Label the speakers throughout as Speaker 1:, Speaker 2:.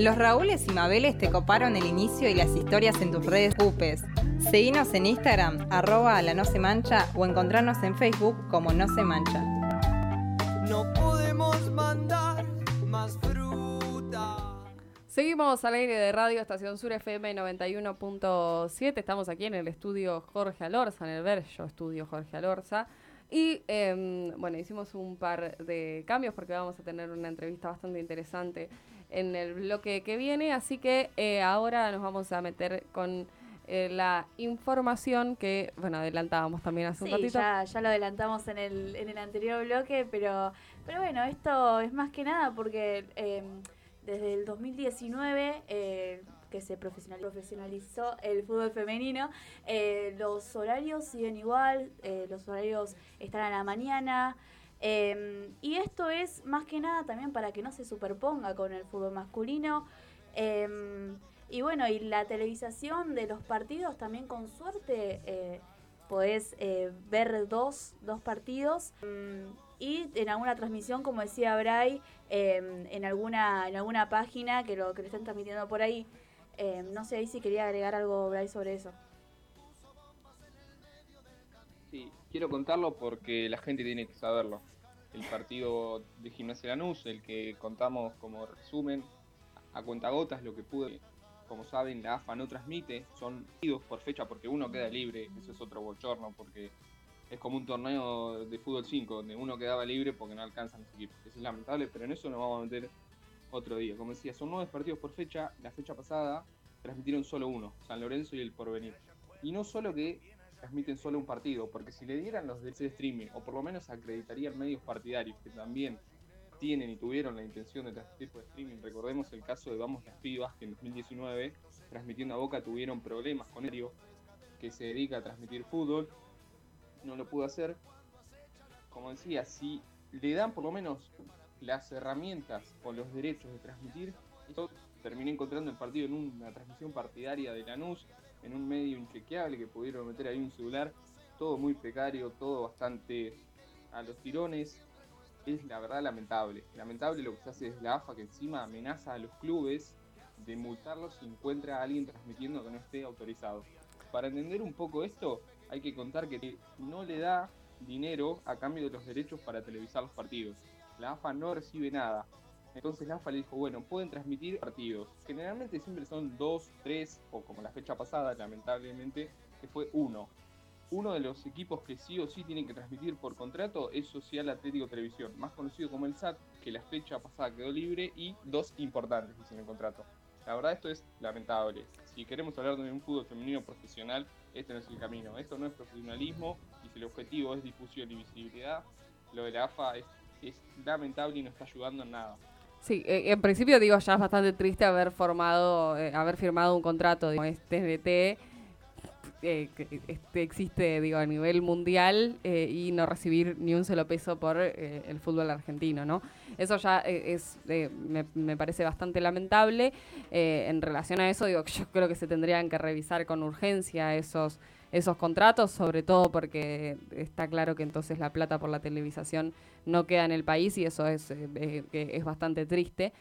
Speaker 1: Los Raúles y Mabeles te coparon el inicio y las historias en tus redes UPES. Seguinos en Instagram, arroba la no se mancha o encontrarnos en Facebook como no se mancha.
Speaker 2: No podemos mandar más fruta.
Speaker 3: Seguimos al aire de Radio Estación Sur FM 91.7. Estamos aquí en el estudio Jorge Alorza, en el Bello estudio Jorge Alorza. Y em, bueno, hicimos un par de cambios porque vamos a tener una entrevista bastante interesante en el bloque que viene. Así que eh, ahora nos vamos a meter con eh, la información que, bueno, adelantábamos también hace un ratito.
Speaker 4: Ya, ya lo adelantamos en el, en el anterior bloque, pero, pero bueno, esto es más que nada porque em, desde el 2019 eh, que se profesionalizó el fútbol femenino, eh, los horarios siguen igual, eh, los horarios están a la mañana. Em, y esto es más que nada también para que no se superponga con el fútbol masculino. Em, y bueno, y la televisación de los partidos también con suerte eh, podés ver dos, dos partidos. Em, y en alguna transmisión, como decía Bray, en, alguna, en alguna página que lo que le están transmitiendo por ahí, eh, no sé ahí si quería agregar algo, Bray, sobre eso.
Speaker 5: Quiero contarlo porque la gente tiene que saberlo. El partido de Gimnasia Lanús, el que contamos como resumen, a cuentagotas lo que pude. Como saben, la AFA no transmite, son idos por fecha porque uno queda libre, eso es otro bochorno, porque es como un torneo de fútbol 5, donde uno quedaba libre porque no alcanzan los equipos. Eso es lamentable, pero en eso nos vamos a meter otro día. Como decía, son nueve partidos por fecha. La fecha pasada transmitieron solo uno, San Lorenzo y el Porvenir. Y no solo que transmiten solo un partido, porque si le dieran los de streaming, o por lo menos acreditarían medios partidarios que también tienen y tuvieron la intención de transmitir por streaming. Recordemos el caso de Vamos las Pibas, que en 2019, transmitiendo a Boca, tuvieron problemas con Erio, que se dedica a transmitir fútbol. No lo pudo hacer. Como decía, si le dan por lo menos las herramientas o los derechos de transmitir, esto terminé encontrando el partido en una transmisión partidaria de Lanús, en un medio inchequeable que pudieron meter ahí un celular, todo muy precario, todo bastante a los tirones. Es la verdad lamentable. Lamentable lo que se hace desde la AFA, que encima amenaza a los clubes de multarlos si encuentra a alguien transmitiendo que no esté autorizado. Para entender un poco esto, hay que contar que no le da dinero a cambio de los derechos para televisar los partidos la AFA no recibe nada. Entonces la AFA le dijo, bueno, pueden transmitir partidos. Generalmente siempre son dos, tres, o como la fecha pasada, lamentablemente, que fue uno. Uno de los equipos que sí o sí tienen que transmitir por contrato es Social Atlético Televisión, más conocido como el SAT, que la fecha pasada quedó libre, y dos importantes que el contrato. La verdad esto es lamentable. Si queremos hablar de un fútbol femenino profesional, este no es el camino. Esto no es profesionalismo y si el objetivo es difusión y visibilidad, lo de la AFA es es lamentable y no está ayudando en nada.
Speaker 3: Sí, eh, en principio digo, ya es bastante triste haber formado, eh, haber firmado un contrato de este DT eh, que este existe digo a nivel mundial y no recibir ni un solo peso por el fútbol argentino, ¿no? Eso ya es me, me, parece bastante lamentable. en relación a eso, digo, yo creo que se tendrían que revisar con urgencia esos esos contratos, sobre todo porque está claro que entonces la plata por la televisación no queda en el país y eso es, eh, es bastante triste.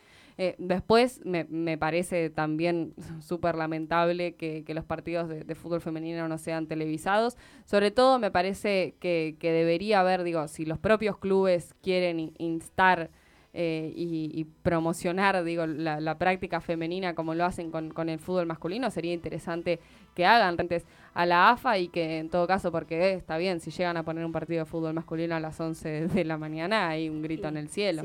Speaker 3: Eh, después me, me, parece también súper lamentable que, los partidos de, fútbol femenino no sean televisados. Sobre todo me parece que, debería haber, digo, si los propios clubes quieren instar eh, y, promocionar digo, la, práctica femenina como lo hacen con, con, el fútbol masculino, sería interesante que hagan antes a la AFA y que en todo caso, porque está bien, si llegan a poner un partido de fútbol masculino a las 11 de la mañana, hay un grito en el cielo.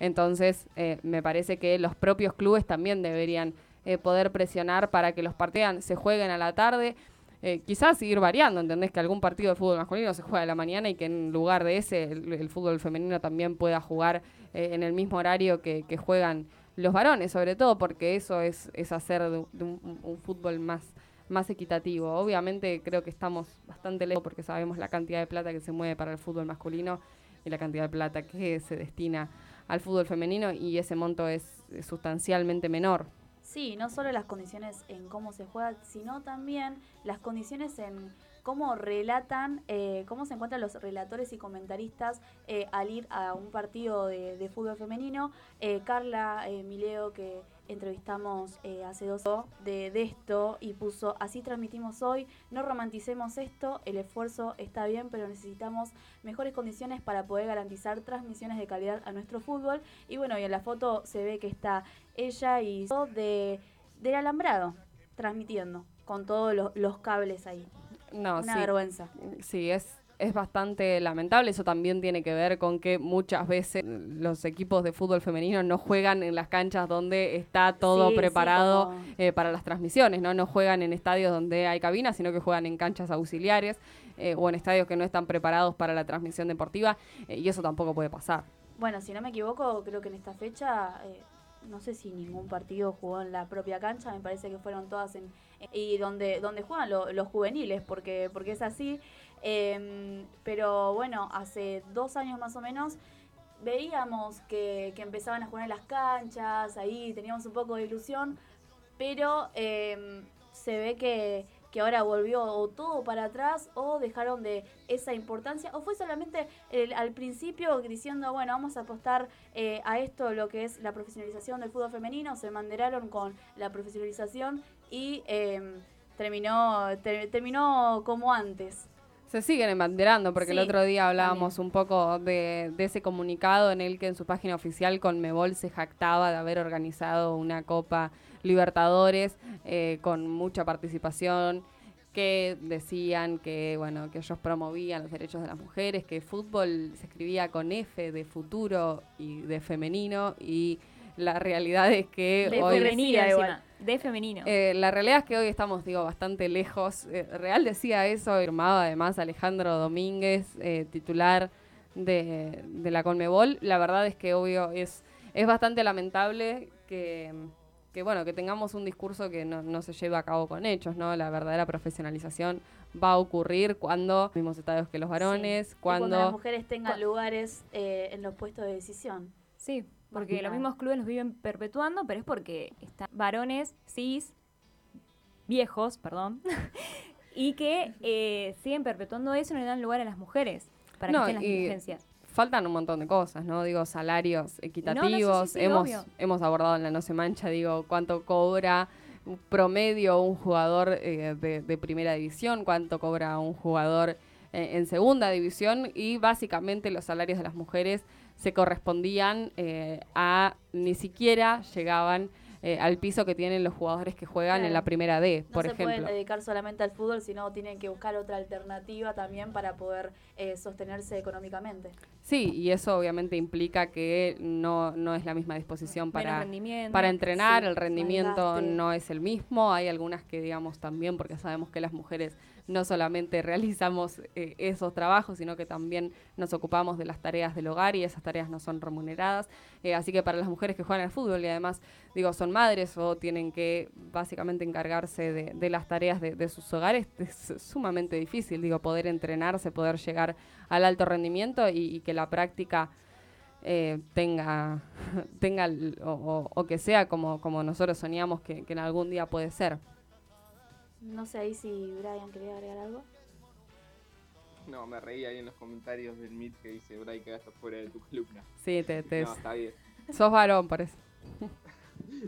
Speaker 3: Entonces, eh, me parece que los propios clubes también deberían eh, poder presionar para que los partidos se jueguen a la tarde. Eh, quizás ir variando, ¿entendés? Que algún partido de fútbol masculino se juega a la mañana y que en lugar de ese el, fútbol femenino también pueda jugar en el mismo horario que, juegan los varones, sobre todo porque eso es, es hacer un, fútbol más más equitativo. Obviamente creo que estamos bastante lejos porque sabemos la cantidad de plata que se mueve para el fútbol masculino y la cantidad de plata que se destina al fútbol femenino y ese monto es sustancialmente menor.
Speaker 4: Sí, no solo las condiciones en cómo se juega, sino también las condiciones en cómo relatan, eh, cómo se encuentran los relatores y comentaristas eh, al ir a un partido de, fútbol femenino. Eh, Carla Mileo, que entrevistamos hace dos de, de esto y puso, así transmitimos hoy, no romanticemos esto, el esfuerzo está bien, pero necesitamos mejores condiciones para poder garantizar transmisiones de calidad a nuestro fútbol. Y bueno, y en la foto se ve que está ella y de, del alambrado transmitiendo con todos los cables ahí.
Speaker 3: No,
Speaker 4: Una
Speaker 3: sí.
Speaker 4: vergüenza.
Speaker 3: Sí, es, es bastante lamentable. Eso también tiene que ver con que muchas veces los equipos de fútbol femenino no juegan en las canchas donde está todo
Speaker 4: Sí, sí,
Speaker 3: preparado
Speaker 4: como-
Speaker 3: eh, para las transmisiones, ¿no? No juegan en estadios donde hay cabinas, sino que juegan en canchas auxiliares eh, o en estadios que no están preparados para la transmisión deportiva eh, y eso tampoco puede pasar.
Speaker 4: Bueno, si no me equivoco, creo que en esta fecha, eh, no sé si ningún partido jugó en la propia cancha, me parece que fueron todas en... y donde, donde juegan lo- los juveniles, porque, porque es así. Em, pero bueno, hace dos años más o menos veíamos que, que empezaban a jugar en las canchas, ahí teníamos un poco de ilusión, pero em, se ve que, que ahora volvió o todo para atrás o dejaron de esa importancia o fue solamente el- al principio diciendo bueno vamos a apostar eh, a esto lo que es la profesionalización del fútbol femenino se manderaron con la profesionalización y em, terminó ter- terminó como antes
Speaker 3: Se siguen embanderando, porque el otro día hablábamos un poco de, de ese comunicado en el que en su página oficial Conmebol se jactaba de haber organizado una Copa Libertadores eh, con mucha participación, que decían que bueno que ellos promovían los derechos de las mujeres, que fútbol se escribía con F de futuro y de femenino y la realidad es que
Speaker 6: De
Speaker 3: hoy
Speaker 4: igual.
Speaker 6: encima. De femenino.
Speaker 3: eh, la realidad es que hoy estamos, digo, bastante lejos. Eh, Real decía eso, firmaba además Alejandro Domínguez, eh, titular de, de la Conmebol. La verdad es que, obvio, es, es bastante lamentable que, que, bueno, que tengamos un discurso que no, no se lleve a cabo con hechos, ¿no? La verdadera profesionalización va a ocurrir cuando mismos estadios que los varones, cuando...
Speaker 4: cuando las mujeres tengan lugares eh, en los puestos de decisión
Speaker 6: Sí, porque los mismos clubes los viven perpetuando, pero es porque están varones, cis, viejos, perdón, y que eh, siguen perpetuando eso y no le dan lugar a las mujeres para
Speaker 3: No,
Speaker 6: que estén las dirigencias.
Speaker 3: faltan un montón de cosas, ¿no? Digo, salarios equitativos.
Speaker 6: sí, sí,
Speaker 3: hemos,
Speaker 6: obvio.
Speaker 3: hemos abordado en la No Se Mancha, digo, cuánto cobra un promedio un jugador eh, de, de primera división, cuánto cobra un jugador eh, en segunda división y básicamente los salarios de las mujeres se correspondían eh, a ni siquiera llegaban eh, al piso que tienen los jugadores que juegan en la primera D,
Speaker 4: no
Speaker 3: por
Speaker 4: se pueden
Speaker 3: ejemplo.
Speaker 4: dedicar solamente al fútbol sino tienen que buscar otra alternativa también para poder eh, sostenerse económicamente
Speaker 3: Sí, y eso obviamente implica que no, no es la misma disposición para, para entrenar,
Speaker 4: sí,
Speaker 3: el rendimiento no es el mismo. Hay algunas que, digamos, también, porque sabemos que las mujeres no solamente realizamos eh, esos trabajos, sino que también nos ocupamos de las tareas del hogar y esas tareas no son remuneradas. Eh, así que para las mujeres que juegan al fútbol y además, digo, son madres o tienen que básicamente encargarse de, de las tareas de, de sus hogares, es sumamente difícil, digo, poder entrenarse, poder llegar al alto rendimiento y, y que la práctica eh, tenga, tenga o, o- o que sea como, como nosotros soñamos que, que en algún día puede ser.
Speaker 4: no sé ahí si Brian quería agregar algo
Speaker 5: No, me reí ahí en los comentarios del Meet que dice, Bray, quedaste fuera de tu columna.
Speaker 3: Sí, te, te-
Speaker 5: No, está bien.
Speaker 3: sos varón, parece.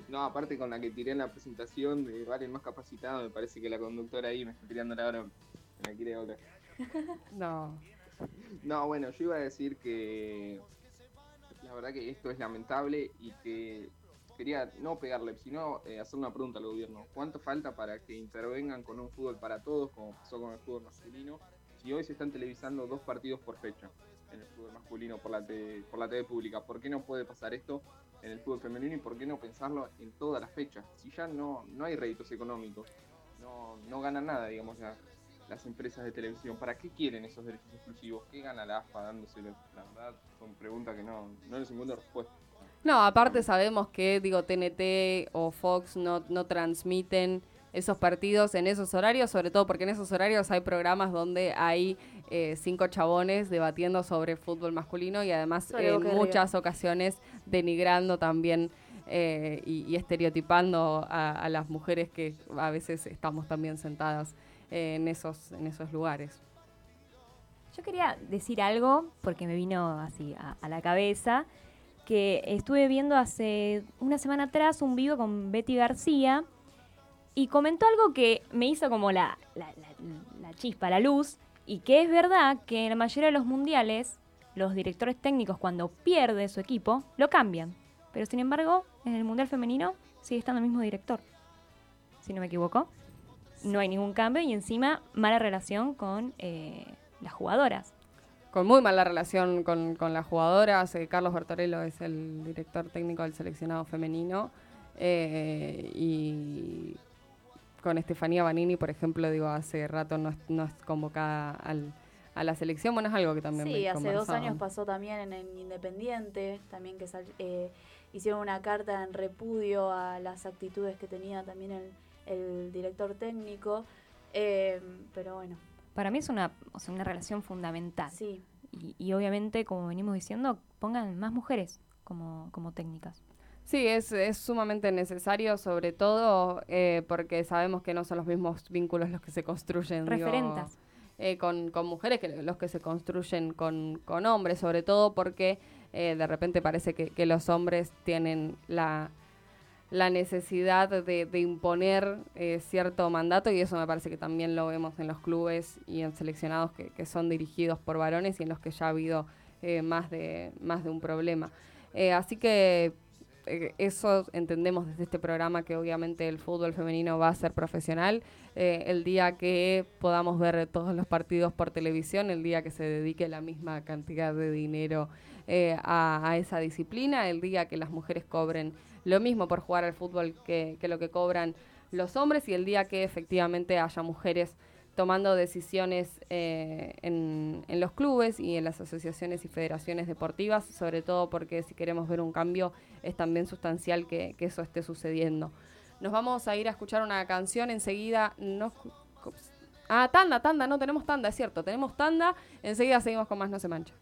Speaker 5: No, aparte con la que tiré en la presentación de Valen más capacitado, me parece que la conductora ahí me está tirando la hora. Me la quiere volver.
Speaker 3: No.
Speaker 5: No, bueno, yo iba a decir que la verdad que esto es lamentable y que quería no pegarle, sino eh, hacer una pregunta al gobierno. ¿Cuánto falta para que intervengan con un fútbol para todos, como pasó con el fútbol masculino? Si hoy se están televisando dos partidos por fecha en el fútbol masculino por la, te- por la TV pública, ¿por qué no puede pasar esto en el fútbol femenino y por qué no pensarlo en todas las fechas? Si ya no, no hay réditos económicos, no, no ganan nada, digamos, la- las empresas de televisión. ¿Para qué quieren esos derechos exclusivos? ¿Qué gana la AFA dándoselo? La verdad, son preguntas que no, no les encuentro respuesta.
Speaker 3: No, aparte sabemos que, digo, TNT o Fox no, no transmiten esos partidos en esos horarios, sobre todo porque en esos horarios hay programas donde hay eh, cinco chabones debatiendo sobre fútbol masculino y además
Speaker 4: Sobre
Speaker 3: en muchas ocasiones denigrando también eh, y, y estereotipando a, a las mujeres que a veces estamos también sentadas eh, en, esos, en esos lugares.
Speaker 6: Yo quería decir algo, porque me vino así a, la cabeza, que estuve viendo hace una semana atrás un vivo con Betty García y comentó algo que me hizo como la, la, la- la chispa, la luz, y que es verdad que en la mayoría de los mundiales los directores técnicos cuando pierde su equipo lo cambian. Pero sin embargo, en el mundial femenino sigue estando el mismo director, si no me equivoco. No hay ningún cambio y encima mala relación con eh, las jugadoras.
Speaker 3: Con muy mala relación con, con las jugadoras. eh, Carlos Bertorello es el director técnico del seleccionado femenino. eh, y con Estefanía Banini, por ejemplo, digo, hace rato no es, no es convocada al- a la selección. Bueno, es algo que también
Speaker 4: Sí,
Speaker 3: me
Speaker 4: hace dos años pasó también en, el Independiente, también que sal- eh, hicieron una carta en repudio a las actitudes que tenía también el, el director técnico. eh, pero bueno,
Speaker 6: Para mí es una, o sea, una relación fundamental.
Speaker 4: sí.
Speaker 6: Y, y obviamente, como venimos diciendo, pongan más mujeres como, como técnicas.
Speaker 3: Sí, es, es sumamente necesario, sobre todo eh, porque sabemos que no son los mismos vínculos los que se construyen. digo,
Speaker 6: Referentas.
Speaker 3: eh, con, con mujeres que los que se construyen con, con hombres, sobre todo porque eh, de repente parece que, que los hombres tienen la, la necesidad de, imponer eh, cierto mandato y eso me parece que también lo vemos en los clubes y en seleccionados que, son dirigidos por varones y en los que ya ha habido eh, más, de, más de un problema. Eh, así que eh, eso entendemos desde este programa que obviamente el fútbol femenino va a ser profesional. El día que podamos ver todos los partidos por televisión, el día que se dedique la misma cantidad de dinero a esa disciplina, el día que las mujeres cobren lo mismo por jugar al fútbol que, que lo que cobran los hombres y el día que efectivamente haya mujeres tomando decisiones eh, en, en los clubes y en las asociaciones y federaciones deportivas, sobre todo porque si queremos ver un cambio es también sustancial que, que eso esté sucediendo. Nos vamos a ir a escuchar una canción enseguida. No, ah, tanda, tanda, no tenemos tanda, es cierto, tenemos tanda. Enseguida seguimos con más No se mancha.